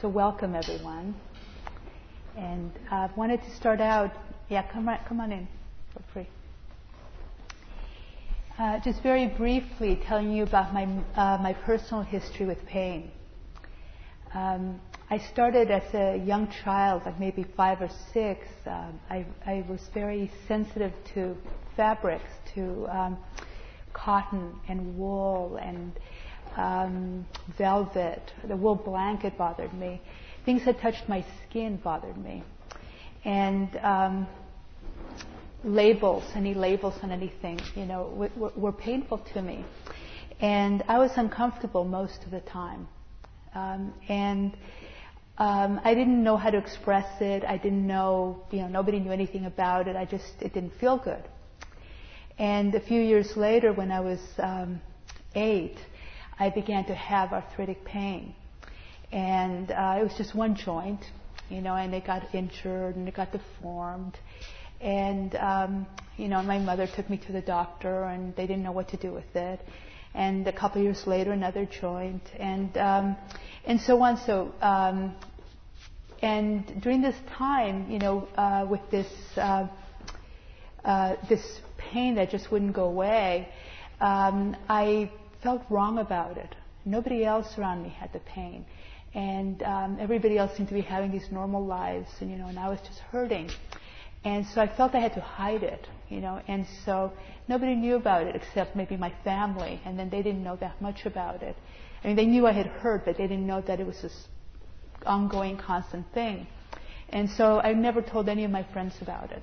So welcome everyone. And I uh, wanted to start out. Yeah, come on, come on in. Feel free. Uh, just very briefly, telling you about my uh, my personal history with pain. Um, I started as a young child, like maybe five or six. Um, I, I was very sensitive to fabrics, to um, cotton and wool and um, velvet. The wool blanket bothered me. Things that touched my skin bothered me. And um, labels, any labels on anything, you know, were, were, painful to me. And I was uncomfortable most of the time. Um, and um, I didn't know how to express it. I didn't know, you know, nobody knew anything about it. I just, it didn't feel good. And a few years later, when I was um, eight, I began to have arthritic pain. And uh, it was just one joint, you know, and it got injured and it got deformed. And, um, you know, my mother took me to the doctor and they didn't know what to do with it. And a couple years later, another joint. And, um, and so on. So, um, and during this time, you know, uh, with this, uh, uh, this pain that just wouldn't go away, um, I felt wrong about it. Nobody else around me had the pain. And um, everybody else seemed to be having these normal lives, and you know, and I was just hurting. And so I felt I had to hide it, you know, and so nobody knew about it except maybe my family, and then they didn't know that much about it. I mean, they knew I had hurt, but they didn't know that it was this ongoing, constant thing. And so I never told any of my friends about it.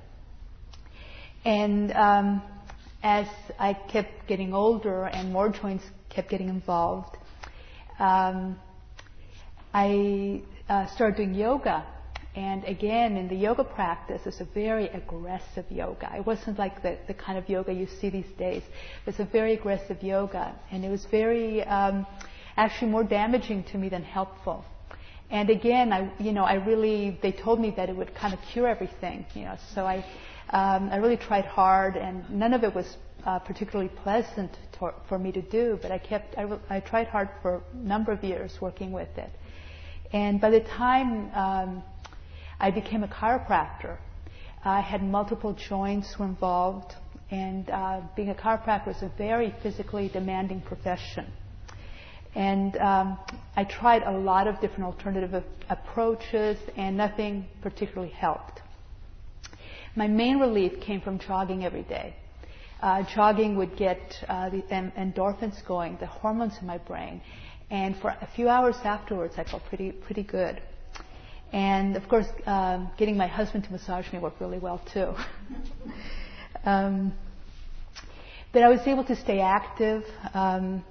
And um, as I kept getting older and more joints kept getting involved, um, I uh, started doing yoga. And again, in the yoga practice, it's a very aggressive yoga. It wasn't like the, the kind of yoga you see these days. It's a very aggressive yoga. And it was very, um, actually more damaging to me than helpful. And again, I, you know, I really, they told me that it would kind of cure everything, you know, so I, um, I really tried hard, and none of it was uh, particularly pleasant to, for me to do. But I kept, I, I, tried hard for a number of years working with it. And by the time um, I became a chiropractor, I had multiple joints were involved, and uh, being a chiropractor is a very physically demanding profession. And um, I tried a lot of different alternative approaches, and nothing particularly helped. My main relief came from jogging every day. Uh, jogging would get uh, the endorphins going, the hormones in my brain, and for a few hours afterwards, I felt pretty pretty good. And of course, um, getting my husband to massage me worked really well too. um, but I was able to stay active. Um,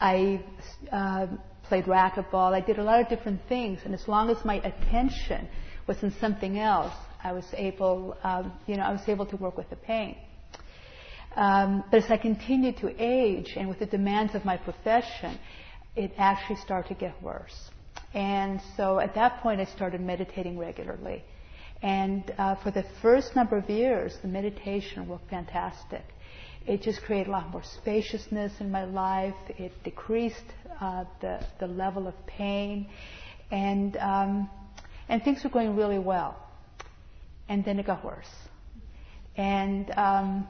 I uh, played racquetball. I did a lot of different things, and as long as my attention was in something else, I was able, um, you know, I was able to work with the pain. Um, but as I continued to age and with the demands of my profession, it actually started to get worse. And so at that point, I started meditating regularly. And uh, for the first number of years, the meditation worked fantastic. It just created a lot more spaciousness in my life. It decreased uh, the, the level of pain. And, um, and things were going really well and then it got worse. And um,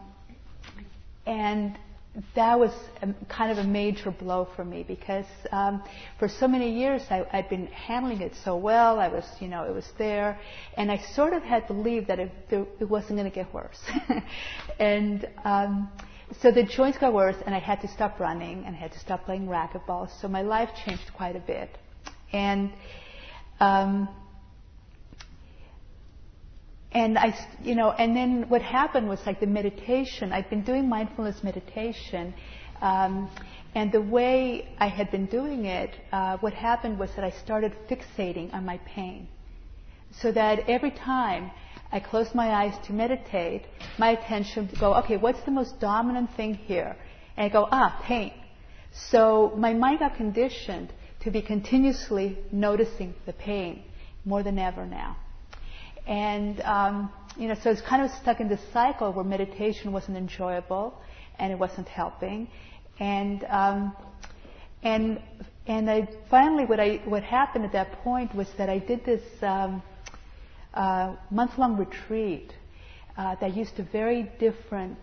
and that was a, kind of a major blow for me because um, for so many years I, had been handling it so well. I was, you know, it was there, and I sort of had believed that it, it wasn't going to get worse. and um, so the joints got worse, and I had to stop running and I had to stop playing racquetball. So my life changed quite a bit, and. Um, and I, you know, and then what happened was like the meditation. I'd been doing mindfulness meditation, um, and the way I had been doing it, uh, what happened was that I started fixating on my pain, so that every time I closed my eyes to meditate, my attention would go, okay, what's the most dominant thing here? And I go, ah, pain. So my mind got conditioned to be continuously noticing the pain more than ever now. And, um, you know, so it's kind of stuck in this cycle where meditation wasn't enjoyable and it wasn't helping. And, um, and, and I finally, what I what happened at that point was that I did this um, uh, month-long retreat uh, that used a very different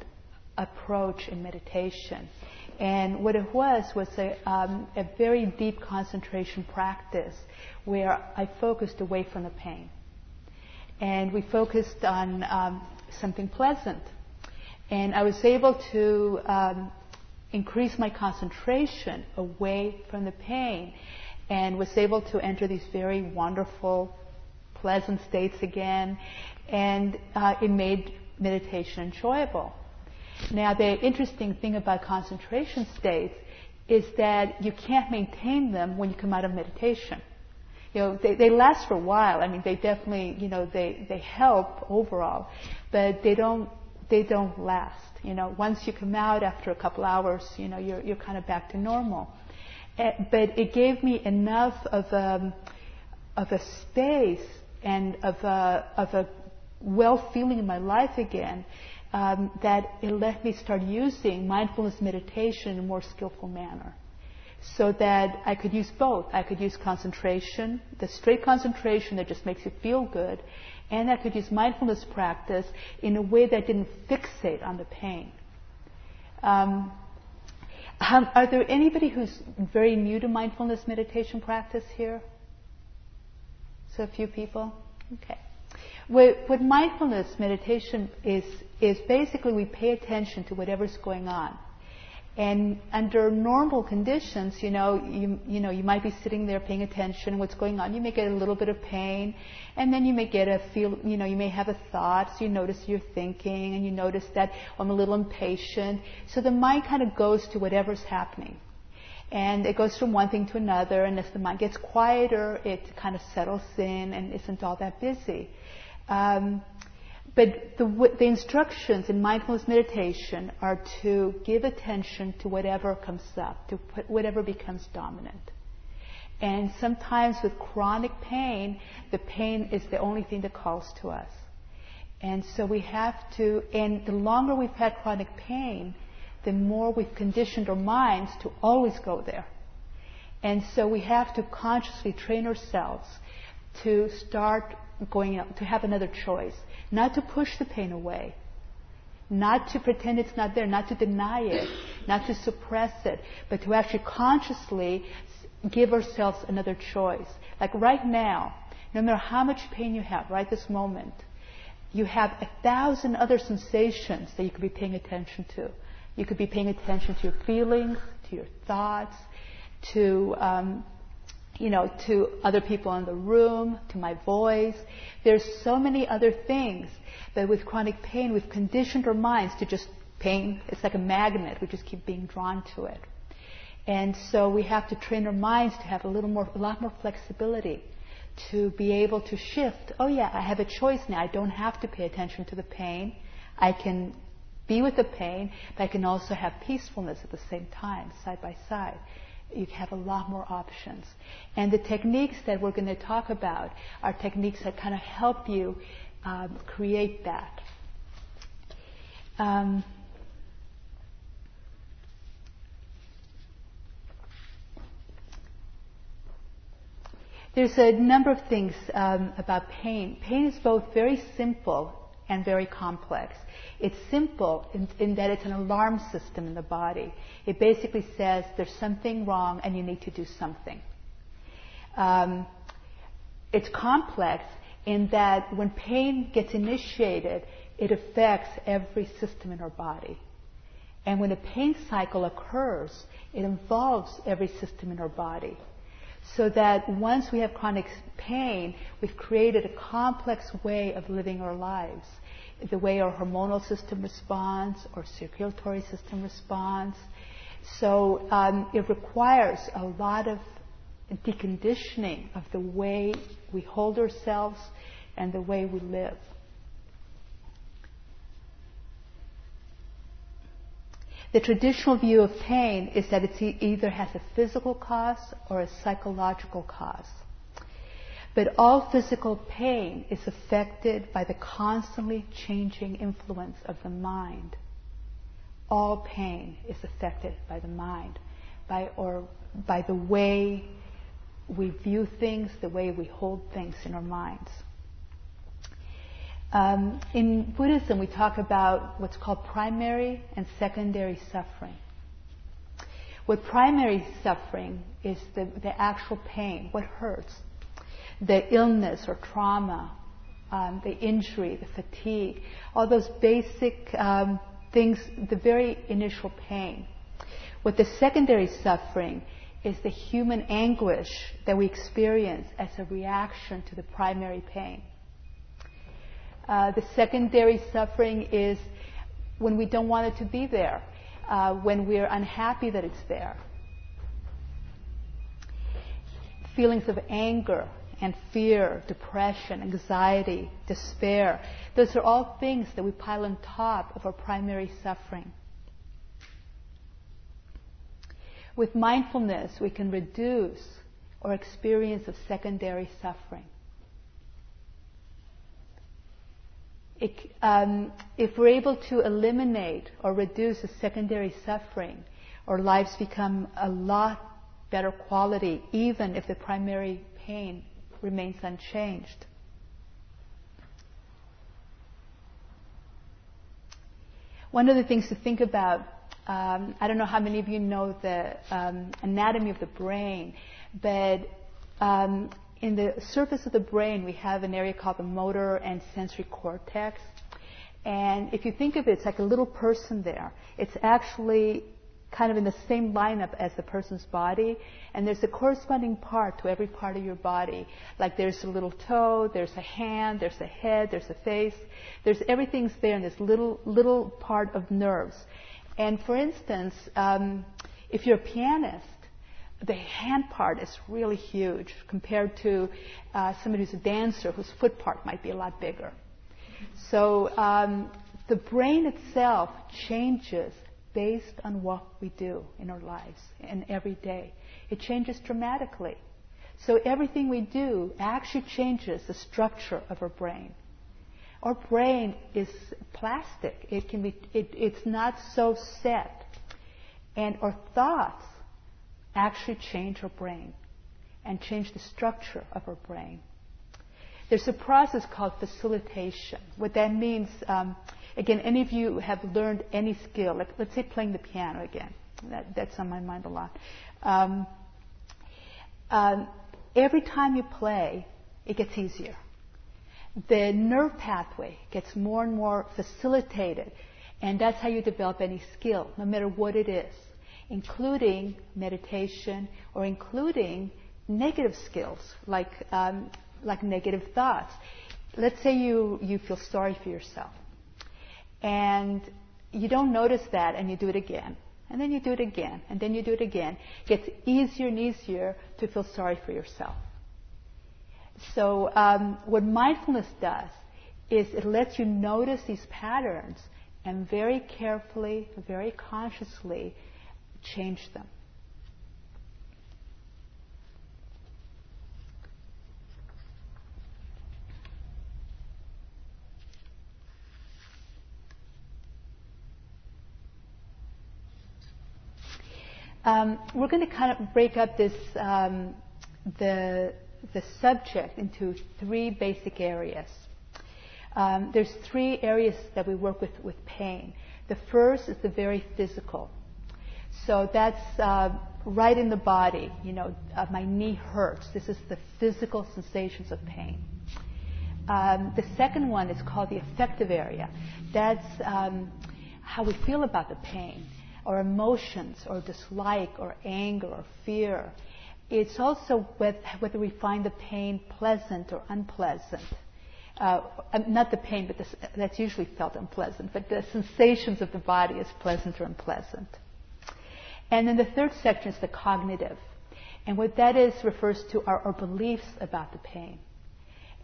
approach in meditation. And what it was was a, um, a very deep concentration practice where I focused away from the pain. And we focused on um, something pleasant. And I was able to um, increase my concentration away from the pain and was able to enter these very wonderful, pleasant states again. And uh, it made meditation enjoyable. Now, the interesting thing about concentration states is that you can't maintain them when you come out of meditation. You know, they, they last for a while. I mean, they definitely, you know, they, they help overall, but they don't, they don't last. You know, once you come out after a couple hours, you know, you're, you're kind of back to normal. Uh, but it gave me enough of a, um, of a space and of a, of a well feeling in my life again um, that it let me start using mindfulness meditation in a more skillful manner. So that I could use both. I could use concentration, the straight concentration that just makes you feel good, and I could use mindfulness practice in a way that didn't fixate on the pain. Um, are there anybody who's very new to mindfulness meditation practice here? So a few people? Okay. What mindfulness meditation is, is basically we pay attention to whatever's going on. And under normal conditions, you know, you, you know, you might be sitting there paying attention to what's going on. You may get a little bit of pain, and then you may get a feel, you know, you may have a thought, so you notice you're thinking, and you notice that I'm a little impatient. So the mind kind of goes to whatever's happening. And it goes from one thing to another, and as the mind gets quieter, it kind of settles in and isn't all that busy. Um, but the, the, instructions in mindfulness meditation are to give attention to whatever comes up, to whatever becomes dominant. And sometimes with chronic pain, the pain is the only thing that calls to us. And so we have to, and the longer we've had chronic pain, the more we've conditioned our minds to always go there. And so we have to consciously train ourselves to start going out, to have another choice. Not to push the pain away. Not to pretend it's not there, not to deny it, not to suppress it, but to actually consciously give ourselves another choice. Like right now, no matter how much pain you have right this moment, you have a thousand other sensations that you could be paying attention to. You could be paying attention to your feelings, to your thoughts, to um, you know, to other people in the room, to my voice. There's so many other things. But with chronic pain, we've conditioned our minds to just pain. It's like a magnet. We just keep being drawn to it. And so we have to train our minds to have a little more, a lot more flexibility to be able to shift. Oh yeah, I have a choice now. I don't have to pay attention to the pain. I can be with the pain, but I can also have peacefulness at the same time, side by side you have a lot more options. And the techniques that we're going to talk about are techniques that kind of help you um, create that. Um, there's a number of things um, about pain. Pain is both very simple and very complex. It's simple in, in, that it's an alarm system in the body. It basically says there's something wrong and you need to do something. Um, it's complex in that when pain gets initiated, it affects every system in our body. And when a pain cycle occurs, it involves every system in our body. So that once we have chronic pain, we've created a complex way of living our lives the way our hormonal system responds, our circulatory system responds. So um, it requires a lot of deconditioning of the way we hold ourselves and the way we live. The traditional view of pain is that it either has a physical cause or a psychological cause. But all physical pain is affected by the constantly changing influence of the mind. All pain is affected by the mind. by, or by the way we view things, the way we hold things in our minds. Um, in Buddhism, we talk about what's called primary and secondary suffering. What primary suffering is the, the actual pain, what hurts, the illness or trauma, um, the injury, the fatigue, all those basic um, things, the very initial pain. What the secondary suffering is the human anguish that we experience as a reaction to the primary pain. Uh, the secondary suffering is when we don't want it to be there, uh, when we're unhappy that it's there. Feelings of anger and fear, depression, anxiety, despair, those are all things that we pile on top of our primary suffering. With mindfulness, we can reduce our experience of secondary suffering. It, um, if we're able to eliminate or reduce the secondary suffering, our lives become a lot better quality, even if the primary pain remains unchanged. One of the things to think about um, I don't know how many of you know the um, anatomy of the brain, but um, in the surface of the brain, we have an area called the motor and sensory cortex. And if you think of it, it's like a little person there. It's actually kind of in the same lineup as the person's body, and there's a corresponding part to every part of your body. Like there's a little toe, there's a hand, there's a head, there's a face. There's everything's there in this little little part of nerves. And for instance, um, if you're a pianist, the hand part is really huge compared to uh, somebody who's a dancer whose foot part might be a lot bigger. So um, the brain itself changes based on what we do in our lives and every day. It changes dramatically. So everything we do actually changes the structure of our brain. Our brain is plastic. It can be, it, it's not so set. And our thoughts actually change our brain and change the structure of our brain. There's a process called facilitation. What that means, um, again, any of you have learned any skill, like let's say playing the piano again. That, that's on my mind a lot. Um, um, every time you play, it gets easier the nerve pathway gets more and more facilitated. And that's how you develop any skill, no matter what it is, including meditation or including negative skills like, um, like negative thoughts. Let's say you, you feel sorry for yourself and you don't notice that and you do it again. And then you do it again, and then you do it again. It gets easier and easier to feel sorry for yourself. So, um, what mindfulness does is it lets you notice these patterns and very carefully, very consciously change them. Um, we're going to kind of break up this um, the the subject into three basic areas. Um, there's three areas that we work with with pain. The first is the very physical. So that's uh, right in the body. You know, uh, my knee hurts. This is the physical sensations of pain. Um, the second one is called the affective area. That's um, how we feel about the pain, or emotions, or dislike, or anger, or fear. It's also whether we find the pain pleasant or unpleasant. Uh, um, not the pain, but the, that's usually felt unpleasant, but the sensations of the body is pleasant or unpleasant. And then the third section is the cognitive. And what that is refers to our, our beliefs about the pain.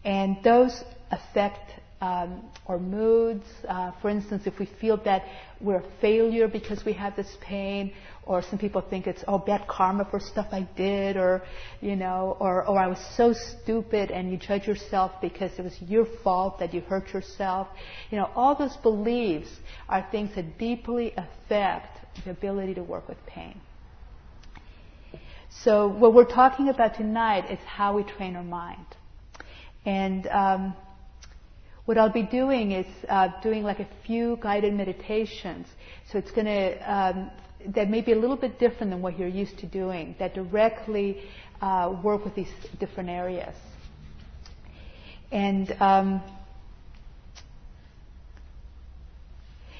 And those affect um, or moods. Uh, for instance, if we feel that we're a failure because we have this pain, or some people think it's oh bad karma for stuff I did, or you know, or or I was so stupid, and you judge yourself because it was your fault that you hurt yourself. You know, all those beliefs are things that deeply affect the ability to work with pain. So what we're talking about tonight is how we train our mind. And um, what I'll be doing is uh, doing like a few guided meditations. So it's going to um, that may be a little bit different than what you're used to doing. That directly uh, work with these different areas. And um,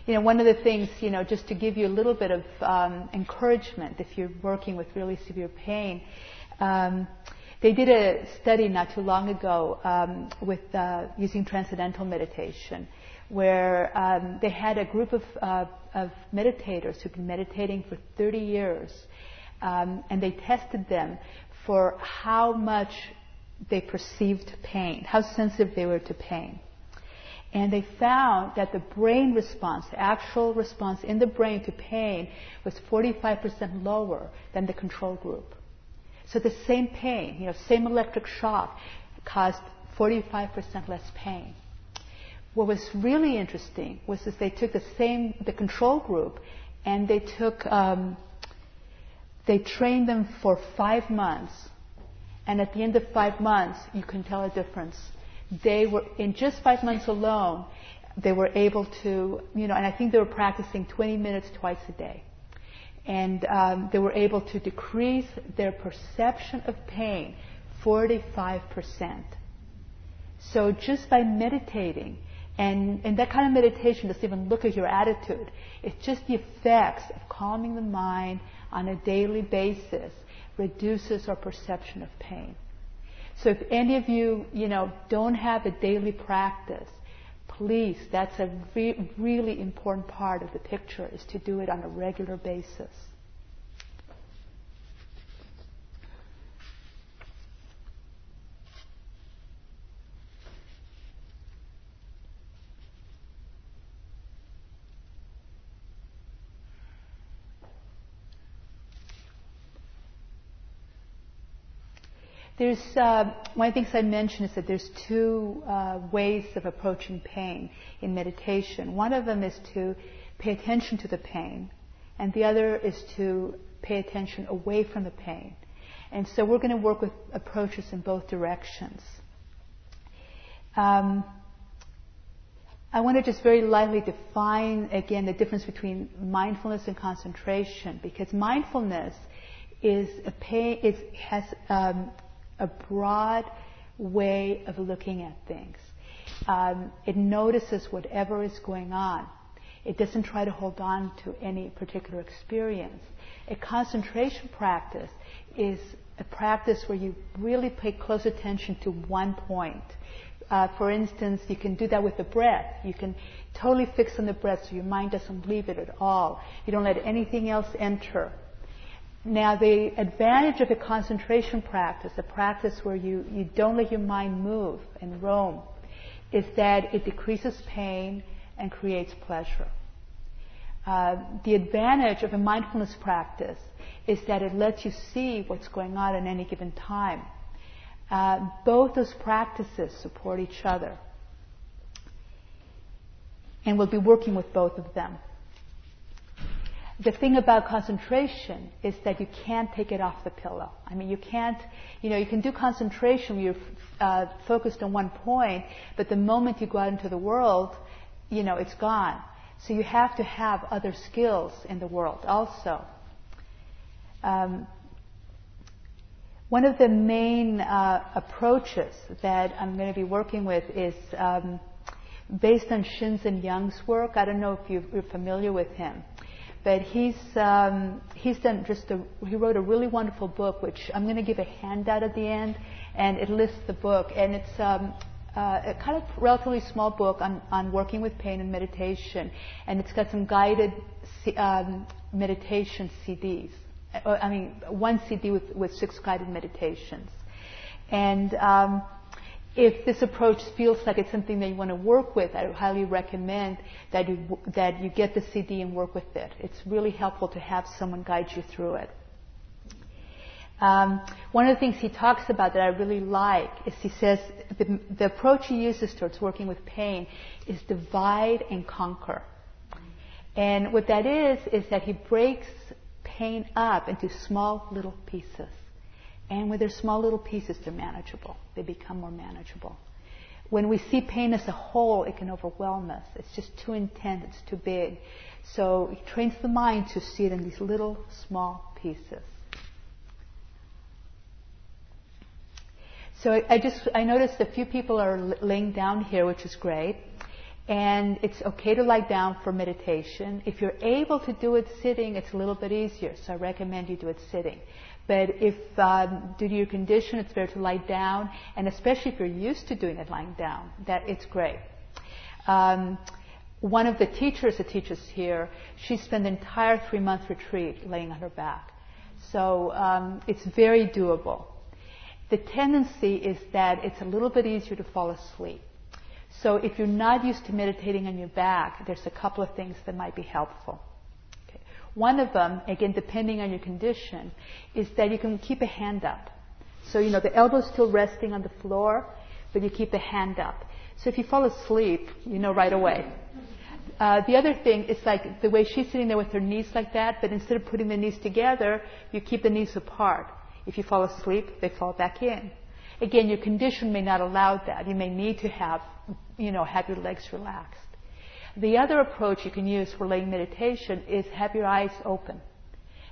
you know, one of the things, you know, just to give you a little bit of um, encouragement if you're working with really severe pain, um, they did a study not too long ago um, with uh, using transcendental meditation, where um, they had a group of, uh, of meditators who'd been meditating for 30 years, um, and they tested them for how much they perceived pain, how sensitive they were to pain. And they found that the brain response, the actual response in the brain to pain, was 45% lower than the control group. So the same pain, you know, same electric shock caused 45% less pain. What was really interesting was that they took the same, the control group, and they took, um, they trained them for five months, and at the end of five months, you can tell a difference they were, in just five months alone, they were able to, you know, and I think they were practicing 20 minutes twice a day. And um, they were able to decrease their perception of pain 45%. So just by meditating, and, and that kind of meditation doesn't even look at your attitude. It's just the effects of calming the mind on a daily basis reduces our perception of pain. So if any of you, you know, don't have a daily practice, please, that's a re- really important part of the picture is to do it on a regular basis. There's uh, one of the things I mentioned is that there's two uh, ways of approaching pain in meditation. One of them is to pay attention to the pain, and the other is to pay attention away from the pain. And so we're going to work with approaches in both directions. Um, I want to just very lightly define again the difference between mindfulness and concentration because mindfulness is a pain, it has um, a broad way of looking at things. Um, it notices whatever is going on. It doesn't try to hold on to any particular experience. A concentration practice is a practice where you really pay close attention to one point. Uh, for instance, you can do that with the breath. You can totally fix on the breath so your mind doesn't leave it at all. You don't let anything else enter. Now, the advantage of a concentration practice, a practice where you, you don't let your mind move and roam, is that it decreases pain and creates pleasure. Uh, the advantage of a mindfulness practice is that it lets you see what's going on at any given time. Uh, both those practices support each other. And we'll be working with both of them the thing about concentration is that you can't take it off the pillow. I mean, you can't, you know, you can do concentration when you're uh, focused on one point, but the moment you go out into the world, you know, it's gone. So you have to have other skills in the world also. Um, one of the main uh, approaches that I'm going to be working with is um, based on Shinzen Young's work. I don't know if you're familiar with him. But he's um, he's done just a he wrote a really wonderful book, which I'm going to give a handout at the end, and it lists the book, and it's um, uh, a kind of relatively small book on, on working with pain and meditation, and it's got some guided um, meditation CDs. Uh, I mean, one CD with, with six guided meditations, and um, if this approach feels like it's something that you want to work with, I highly recommend that you, that you get the CD and work with it. It's really helpful to have someone guide you through it. Um, one of the things he talks about that I really like is he says the, the approach he uses towards working with pain is divide and conquer. And what that is, is that he breaks pain up into small little pieces. And when they're small little pieces, they're manageable. They become more manageable. When we see pain as a whole, it can overwhelm us. It's just too intense, it's too big. So it trains the mind to see it in these little, small pieces. So I just, I noticed a few people are laying down here, which is great. And it's okay to lie down for meditation. If you're able to do it sitting, it's a little bit easier. So I recommend you do it sitting. But if, um, due to your condition, it's better to lie down, and especially if you're used to doing it lying down, that it's great. Um, one of the teachers that teaches here, she spent the entire three-month retreat laying on her back. So um, it's very doable. The tendency is that it's a little bit easier to fall asleep. So if you're not used to meditating on your back, there's a couple of things that might be helpful. One of them, again, depending on your condition, is that you can keep a hand up. So, you know, the elbow's still resting on the floor, but you keep the hand up. So if you fall asleep, you know right away. Uh, the other thing is like the way she's sitting there with her knees like that, but instead of putting the knees together, you keep the knees apart. If you fall asleep, they fall back in. Again, your condition may not allow that. You may need to have, you know, have your legs relaxed. The other approach you can use for laying meditation is have your eyes open.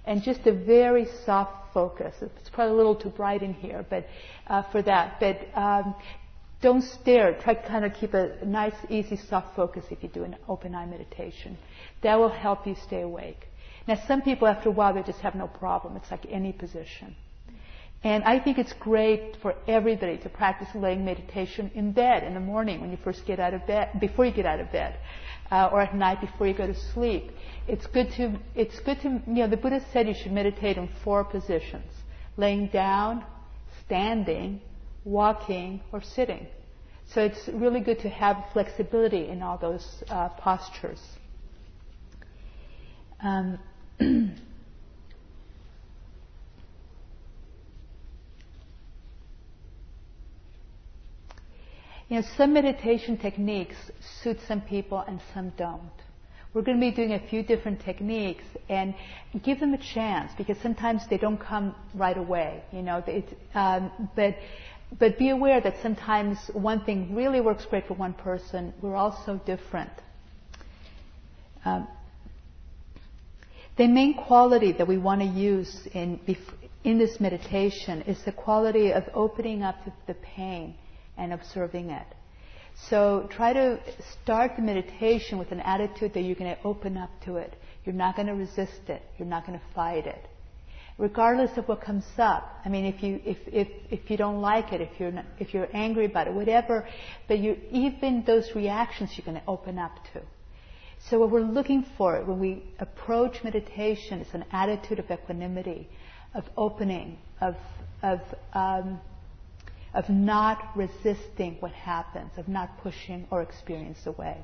And just a very soft focus. It's probably a little too bright in here, but uh, for that. But um, don't stare. Try to kind of keep a nice, easy, soft focus if you do an open eye meditation. That will help you stay awake. Now, some people, after a while, they just have no problem. It's like any position. And I think it's great for everybody to practice laying meditation in bed in the morning when you first get out of bed, before you get out of bed, uh, or at night before you go to sleep. It's good to, it's good to, you know, the Buddha said you should meditate in four positions. Laying down, standing, walking, or sitting. So it's really good to have flexibility in all those uh, postures. Um, You know, some meditation techniques suit some people and some don't. We're going to be doing a few different techniques and give them a chance because sometimes they don't come right away. You know, um, but but be aware that sometimes one thing really works great for one person. We're all so different. Um, the main quality that we want to use in in this meditation is the quality of opening up the pain and observing it. So try to start the meditation with an attitude that you're going to open up to it. You're not going to resist it. You're not going to fight it. Regardless of what comes up. I mean, if you, if, if, if you don't like it, if you're, not, if you're angry about it, whatever, but you, even those reactions you're going to open up to. So what we're looking for when we approach meditation is an attitude of equanimity, of opening, of, of um, of not resisting what happens, of not pushing or experience away.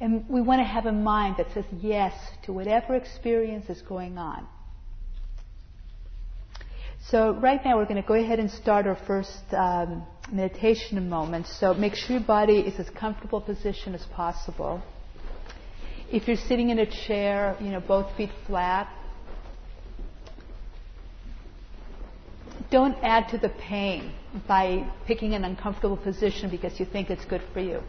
And we want to have a mind that says yes to whatever experience is going on. So right now we're going to go ahead and start our first um, meditation moment. So make sure your body is as comfortable position as possible. If you're sitting in a chair, you know, both feet flat, don't add to the pain by picking an uncomfortable position because you think it's good for you.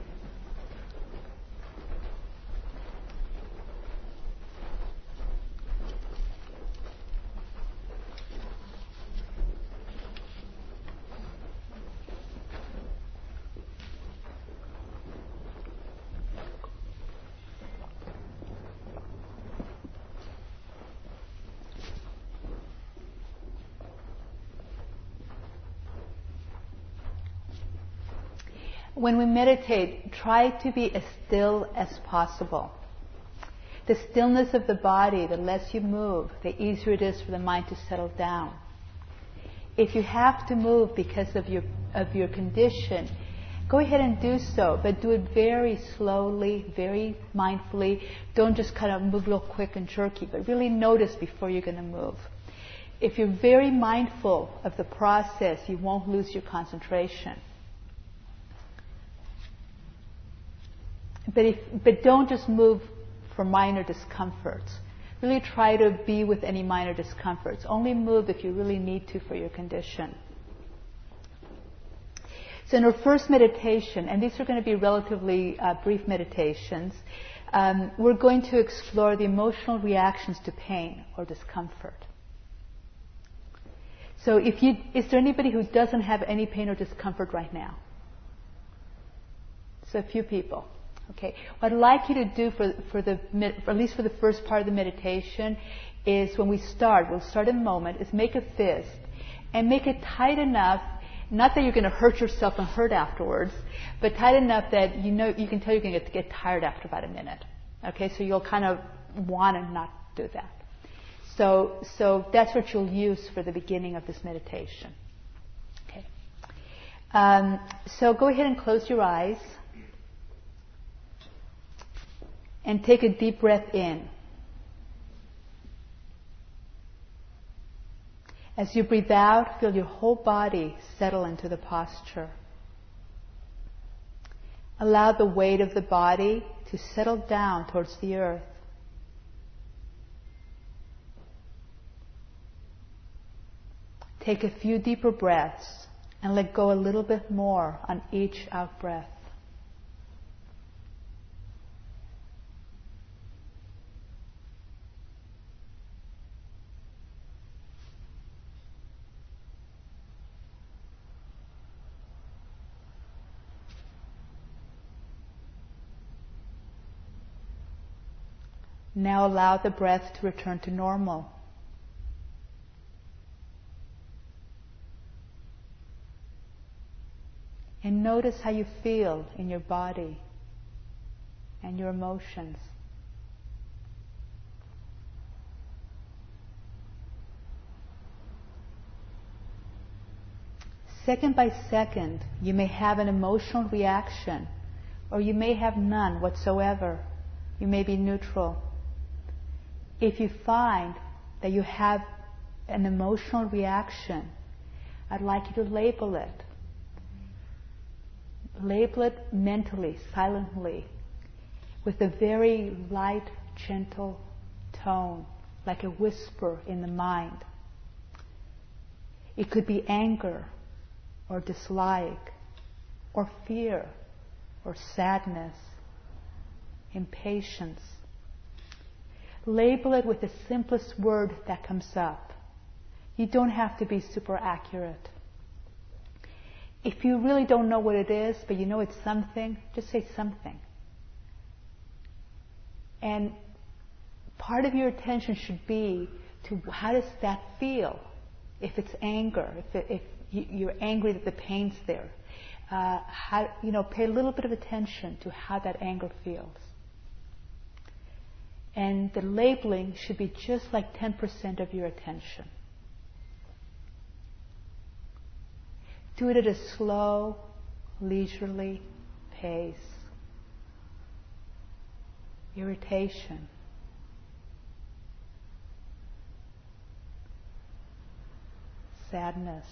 When we meditate, try to be as still as possible. The stillness of the body, the less you move, the easier it is for the mind to settle down. If you have to move because of your, of your condition, go ahead and do so, but do it very slowly, very mindfully. Don't just kind of move real quick and jerky, but really notice before you're going to move. If you're very mindful of the process, you won't lose your concentration. But, if, but don't just move for minor discomforts. really try to be with any minor discomforts. Only move if you really need to for your condition. So in our first meditation, and these are going to be relatively uh, brief meditations, um, we're going to explore the emotional reactions to pain or discomfort. So if you, is there anybody who doesn't have any pain or discomfort right now? So a few people. Okay. What I'd like you to do for, for the, for at least for the first part of the meditation is when we start, we'll start in a moment, is make a fist and make it tight enough, not that you're going to hurt yourself and hurt afterwards, but tight enough that you know, you can tell you're going to get, tired after about a minute. Okay. So you'll kind of want to not do that. So, so that's what you'll use for the beginning of this meditation. Okay. Um, so go ahead and close your eyes and take a deep breath in. As you breathe out, feel your whole body settle into the posture. Allow the weight of the body to settle down towards the earth. Take a few deeper breaths and let go a little bit more on each out breath. Now allow the breath to return to normal. And notice how you feel in your body and your emotions. Second by second, you may have an emotional reaction, or you may have none whatsoever. You may be neutral. If you find that you have an emotional reaction, I'd like you to label it label it mentally, silently, with a very light, gentle tone, like a whisper in the mind. It could be anger, or dislike, or fear, or sadness, impatience. Label it with the simplest word that comes up. You don't have to be super accurate. If you really don't know what it is, but you know it's something, just say something. And part of your attention should be to how does that feel? If it's anger, if, it, if you're angry that the pain's there, uh, how, you know, pay a little bit of attention to how that anger feels. And the labeling should be just like 10% of your attention. Do it at a slow, leisurely pace. Irritation. Sadness.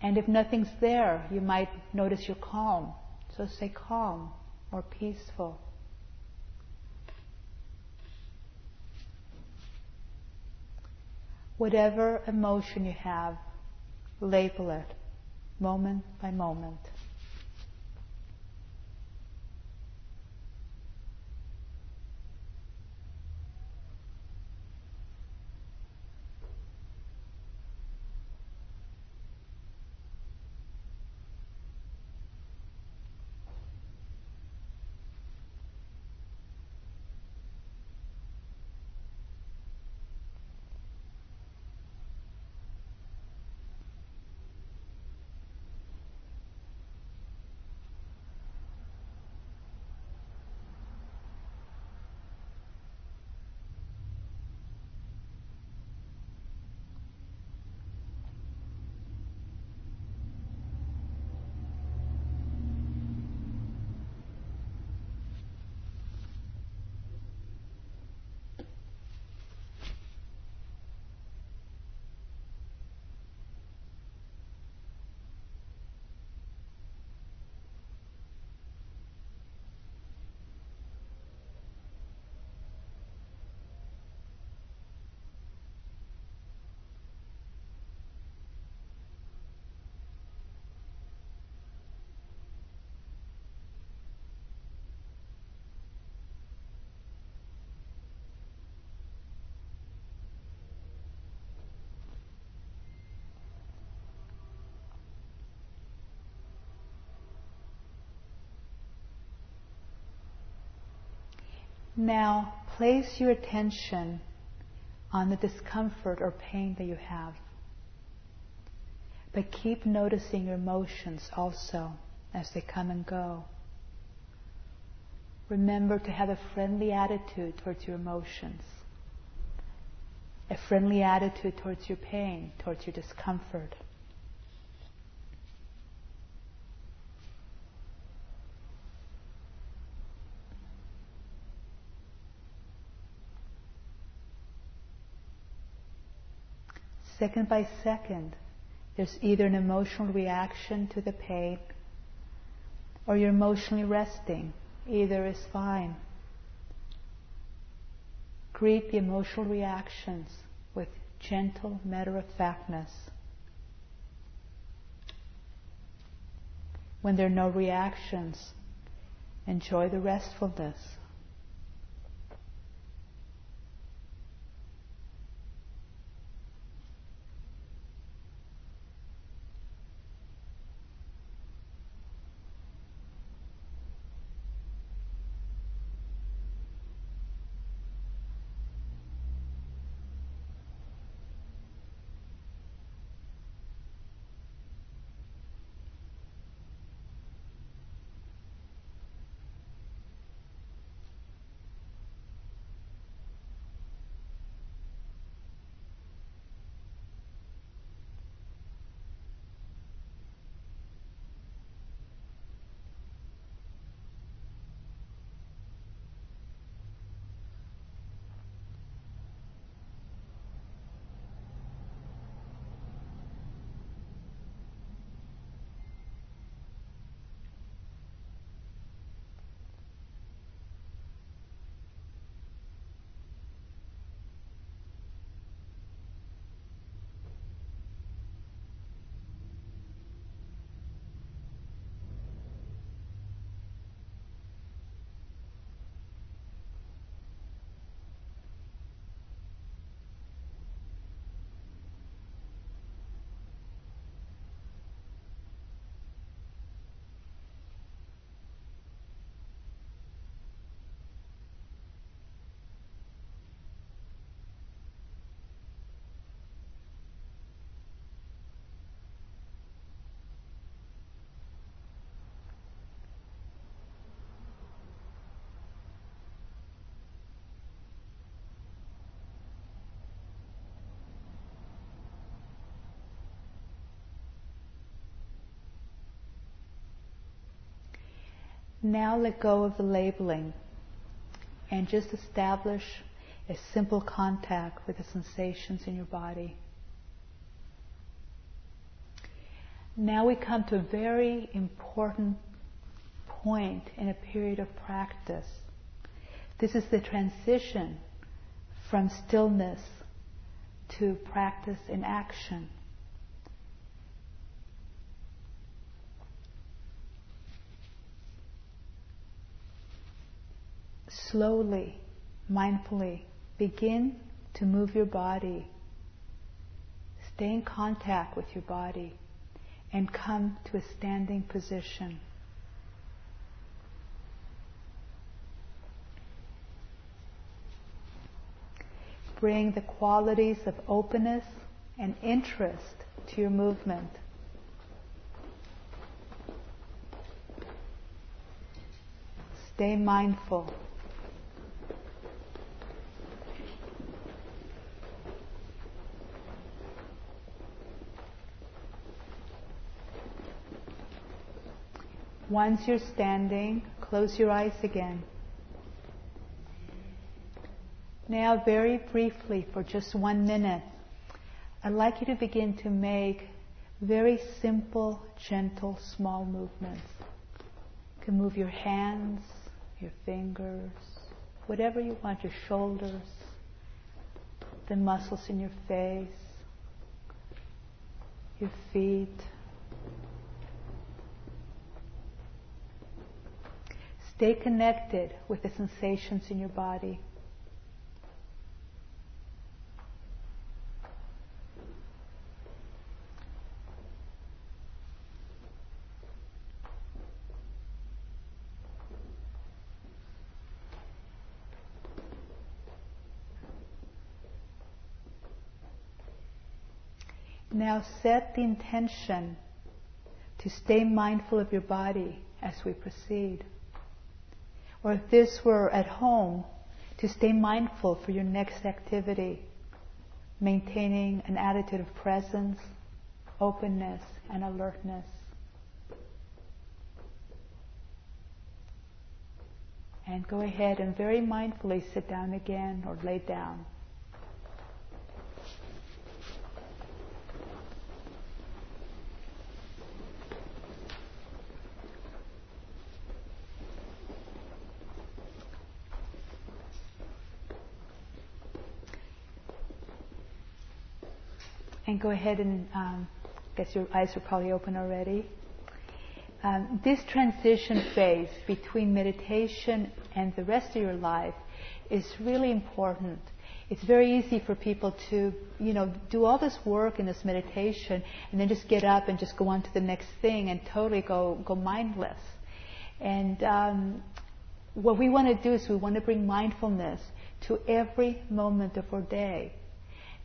And if nothing's there, you might notice you're calm. So say calm or peaceful. whatever emotion you have, label it moment by moment. Now place your attention on the discomfort or pain that you have. But keep noticing your emotions also as they come and go. Remember to have a friendly attitude towards your emotions, a friendly attitude towards your pain, towards your discomfort. Second by second, there's either an emotional reaction to the pain or you're emotionally resting. Either is fine. Greet the emotional reactions with gentle matter of factness. When there are no reactions, enjoy the restfulness. Now let go of the labeling and just establish a simple contact with the sensations in your body. Now we come to a very important point in a period of practice. This is the transition from stillness to practice in action. Slowly, mindfully begin to move your body. Stay in contact with your body and come to a standing position. Bring the qualities of openness and interest to your movement. Stay mindful. Once you're standing, close your eyes again. Now, very briefly, for just one minute, I'd like you to begin to make very simple, gentle, small movements. You can move your hands, your fingers, whatever you want, your shoulders, the muscles in your face, your feet. Stay connected with the sensations in your body. Now set the intention to stay mindful of your body as we proceed. Or if this were at home, to stay mindful for your next activity, maintaining an attitude of presence, openness, and alertness. And go ahead and very mindfully sit down again or lay down. Go ahead and, um, I guess your eyes are probably open already. Um, this transition phase between meditation and the rest of your life is really important. It's very easy for people to, you know, do all this work in this meditation and then just get up and just go on to the next thing and totally go go mindless. And um, what we want to do is we want to bring mindfulness to every moment of our day.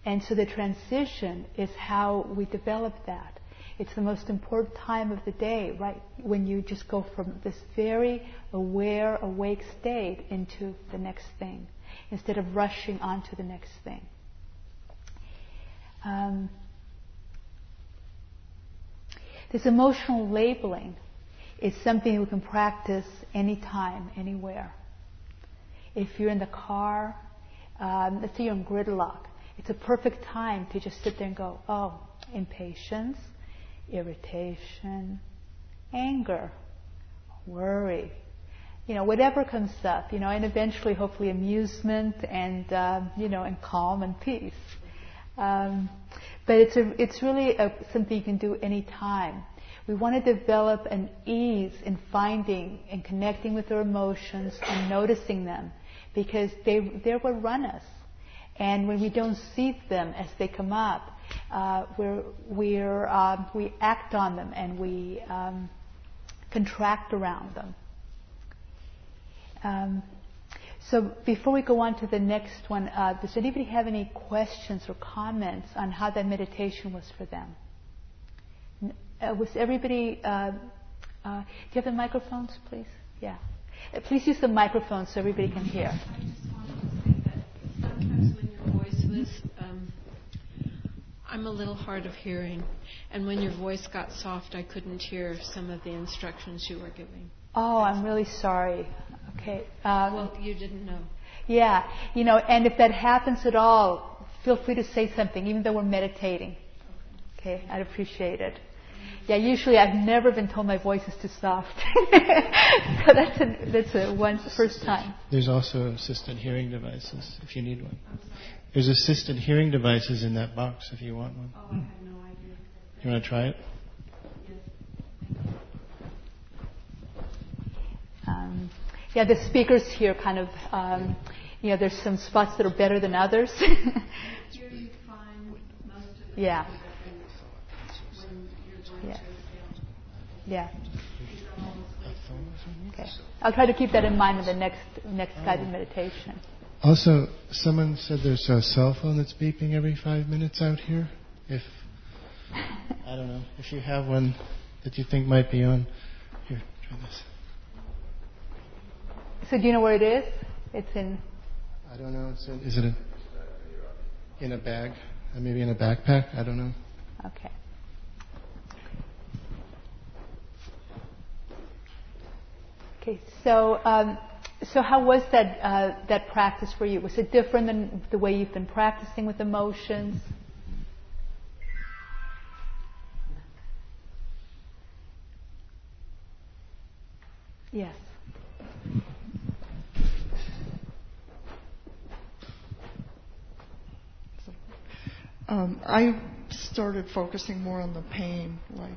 And so the transition is how we develop that. It's the most important time of the day, right? When you just go from this very aware, awake state into the next thing, instead of rushing on to the next thing. Um, this emotional labeling is something we can practice anytime, anywhere. If you're in the car, um, let's say you're in gridlock, it's a perfect time to just sit there and go, oh, impatience, irritation, anger, worry, you know, whatever comes up, you know, and eventually, hopefully, amusement and, uh, you know, and calm and peace. Um, but it's a, it's really a, something you can do anytime. We want to develop an ease in finding and connecting with our emotions and noticing them because they, they're what run us. And when we don't see them as they come up, uh, we're, we're, uh, we act on them and we um, contract around them. Um, so before we go on to the next one, uh, does anybody have any questions or comments on how that meditation was for them? Uh, was everybody? Uh, uh, do you have the microphones, please? Yeah. Please use the microphone so everybody can hear. I'm a little hard of hearing, and when your voice got soft, I couldn't hear some of the instructions you were giving. Oh, I'm really sorry. Okay. Um, well, you didn't know. Yeah, you know, and if that happens at all, feel free to say something, even though we're meditating. Okay, I'd appreciate it. Yeah, usually I've never been told my voice is too soft. so that's a, that's a one first time. There's also assistant hearing devices if you need one. There's assisted hearing devices in that box if you want one. Oh, I have no idea. You want to try it? Um, yeah, the speakers here kind of, um, you know, there's some spots that are better than others. here you find most of the yeah. yeah. Yeah. Okay. I'll try to keep that in mind in the next next guided meditation. Also, someone said there's a cell phone that's beeping every five minutes out here. If I don't know if you have one that you think might be on, here, try this. So do you know where it is? It's in. I don't know. It's in, is it a, in a bag? Maybe in a backpack? I don't know. Okay. Okay. So. Um, so how was that uh, that practice for you? Was it different than the way you've been practicing with emotions? Yes. Um, I started focusing more on the pain, like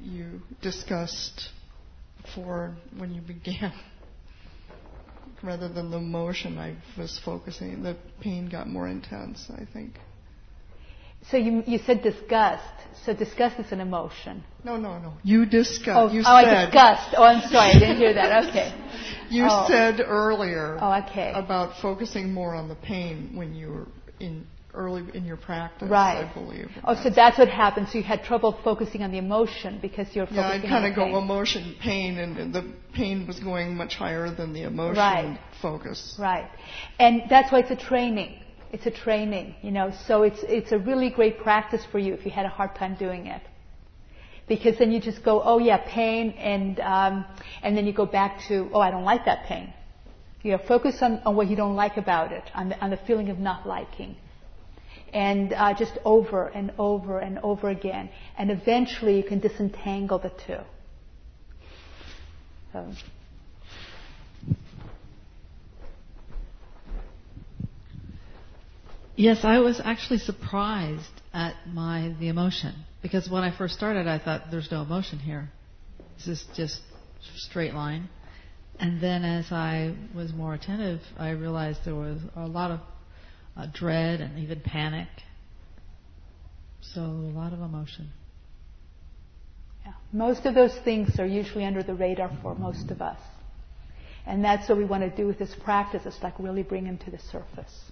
you discussed before when you began rather than the emotion I was focusing. The pain got more intense, I think. So you, you said disgust. So disgust is an emotion. No, no, no. You discussed. Oh, you oh said, I disgust. Oh, I'm sorry. I didn't hear that. Okay. You oh. said earlier oh, okay. about focusing more on the pain when you were in early in your practice, right. I believe. Oh, so that's what happened. So you had trouble focusing on the emotion because you're yeah, focusing I'd kind of go emotion, pain, and the pain was going much higher than the emotion right. focus. Right, and that's why it's a training. It's a training, you know. So it's it's a really great practice for you if you had a hard time doing it, because then you just go, oh yeah, pain, and um, and then you go back to, oh, I don't like that pain. You know, focus on, on what you don't like about it, on the, on the feeling of not liking and uh, just over and over and over again. And eventually you can disentangle the two. So. Yes, I was actually surprised at my the emotion because when I first started, I thought there's no emotion here. This is just straight line. And then as I was more attentive, I realized there was a lot of uh, dread and even panic. So a lot of emotion. Yeah. Most of those things are usually under the radar for most of us. And that's what we want to do with this practice. It's like really bring them to the surface.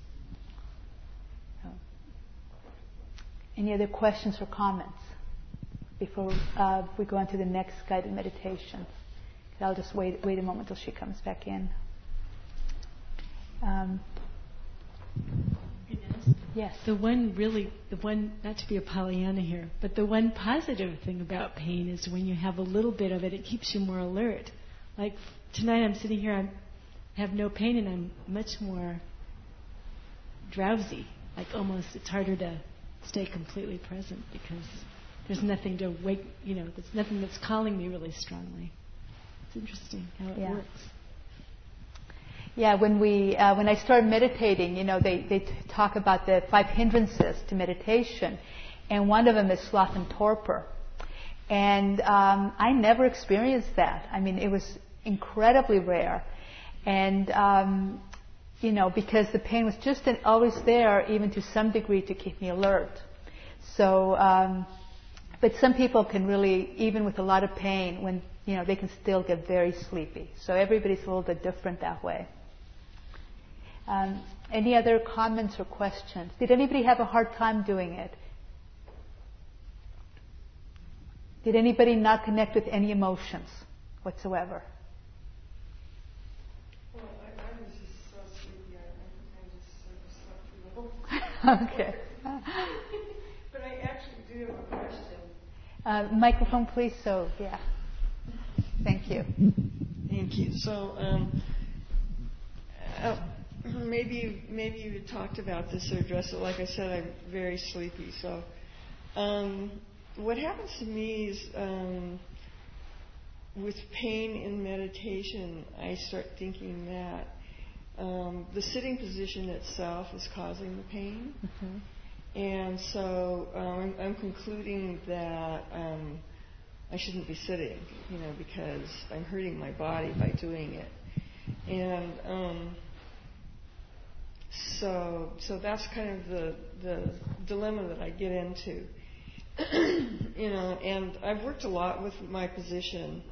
So. Any other questions or comments before uh, we go on to the next guided meditation? I'll just wait, wait a moment till she comes back in. Um, yes. The one really, the one, not to be a Pollyanna here, but the one positive thing about pain is when you have a little bit of it, it keeps you more alert. Like tonight, I'm sitting here, I'm, I have no pain, and I'm much more drowsy. Like almost, it's harder to stay completely present because there's nothing to wake, you know, there's nothing that's calling me really strongly. It's interesting how it yeah. works. Yeah, when we uh, when I started meditating, you know, they they talk about the five hindrances to meditation, and one of them is sloth and torpor. And um, I never experienced that. I mean, it was incredibly rare, and um, you know, because the pain was just always there, even to some degree, to keep me alert. So, um, but some people can really, even with a lot of pain, when you know, they can still get very sleepy. So everybody's a little bit different that way. Um, any other comments or questions? Did anybody have a hard time doing it? Did anybody not connect with any emotions whatsoever? Well, I, I was just so sleepy. I, I just sort of slept through the whole Okay. but I actually do have a question. Uh, microphone, please. So, yeah. Thank you. Thank you. So, um, uh, maybe maybe you talked about this or addressed it. Like I said, I'm very sleepy. So, um, what happens to me is um, with pain in meditation, I start thinking that um, the sitting position itself is causing the pain. Mm-hmm. And so um, I'm concluding that um, I shouldn't be sitting, you know, because I'm hurting my body by doing it. And um, so, so that's kind of the the dilemma that I get into, you know. And I've worked a lot with my position,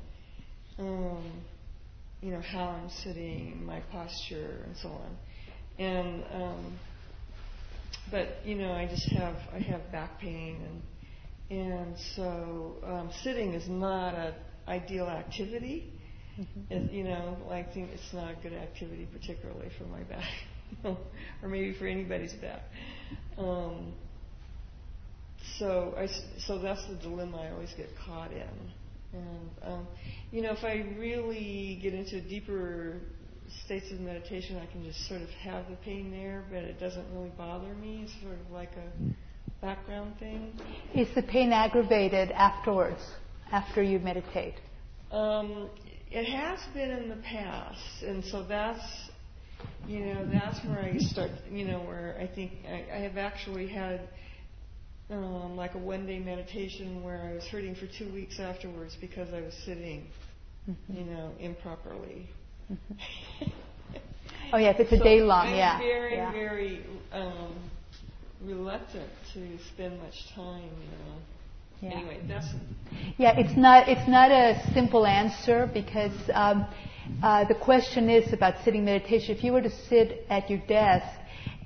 um, you know, how I'm sitting, my posture, and so on. And um, but you know, I just have I have back pain and and so um, sitting is not an ideal activity. Mm-hmm. It, you know, I think it's not a good activity, particularly for my back, or maybe for anybody's back. Um, so, I, so that's the dilemma I always get caught in. And um, you know, if I really get into deeper states of meditation, I can just sort of have the pain there, but it doesn't really bother me. It's sort of like a background thing. Is the pain aggravated afterwards, after you meditate? Um, it has been in the past, and so that's, you know, that's where I start, you know, where I think I, I have actually had um, like a one day meditation where I was hurting for two weeks afterwards because I was sitting, mm-hmm. you know, improperly. Mm-hmm. oh yeah, if it's a so day long, I'm yeah. Very, yeah. very um, reluctant to spend much time, you know. Yeah. Anyway, that's. Yeah, it's not it's not a simple answer because um, uh, the question is about sitting meditation. If you were to sit at your desk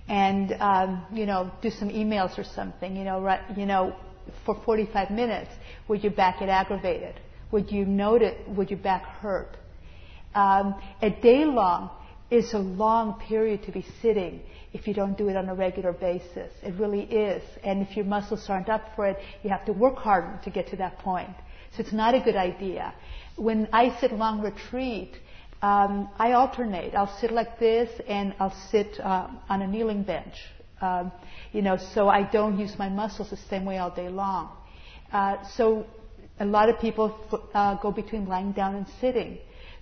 and um, you know do some emails or something. You know, right, you know, for 45 minutes, would your back get aggravated? Would you notice? Would your back hurt? Um, a day long is a long period to be sitting if you don't do it on a regular basis. It really is. And if your muscles aren't up for it, you have to work harder to get to that point. So it's not a good idea. When I sit long retreat, um, I alternate. I'll sit like this and I'll sit uh, on a kneeling bench. Um, you know, so I don't use my muscles the same way all day long. Uh, so a lot of people uh, go between lying down and sitting.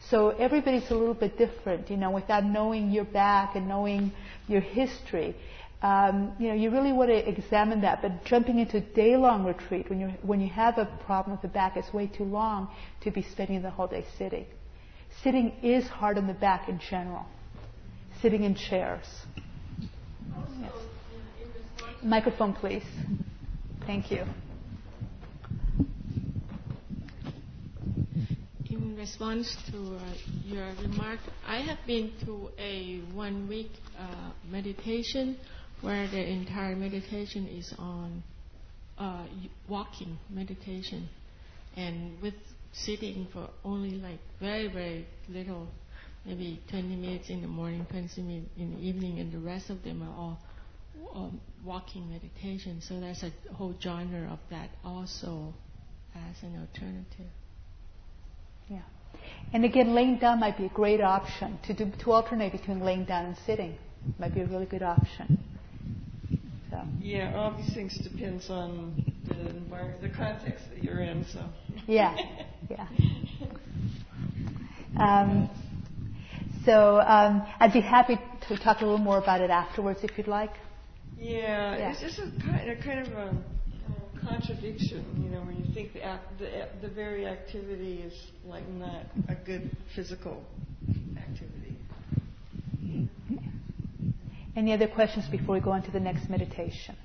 So everybody's a little bit different, you know, without knowing your back and knowing your history. Um, you know, you really want to examine that. But jumping into day-long retreat when you when you have a problem with the back, it's way too long to be spending the whole day sitting. Sitting is hard on the back in general. Sitting in chairs. Yes. Microphone, please. Thank you. In response to uh, your remark, I have been to a one week uh, meditation where the entire meditation is on uh, walking meditation and with sitting for only like very, very little, maybe 20 minutes in the morning, 20 minutes in the evening, and the rest of them are all um, walking meditation. So there's a whole genre of that also as an alternative. And again, laying down might be a great option to do, to alternate between laying down and sitting. Might be a really good option. So. Yeah, all these things depends on the environment, the context that you're in. So. Yeah, yeah. Um, so um, I'd be happy to talk a little more about it afterwards if you'd like. Yeah, yeah. it's just a kind of, kind of a contradiction, you know, when you think the, act, the, the very activity is like not a good physical activity. Any other questions before we go on to the next meditation?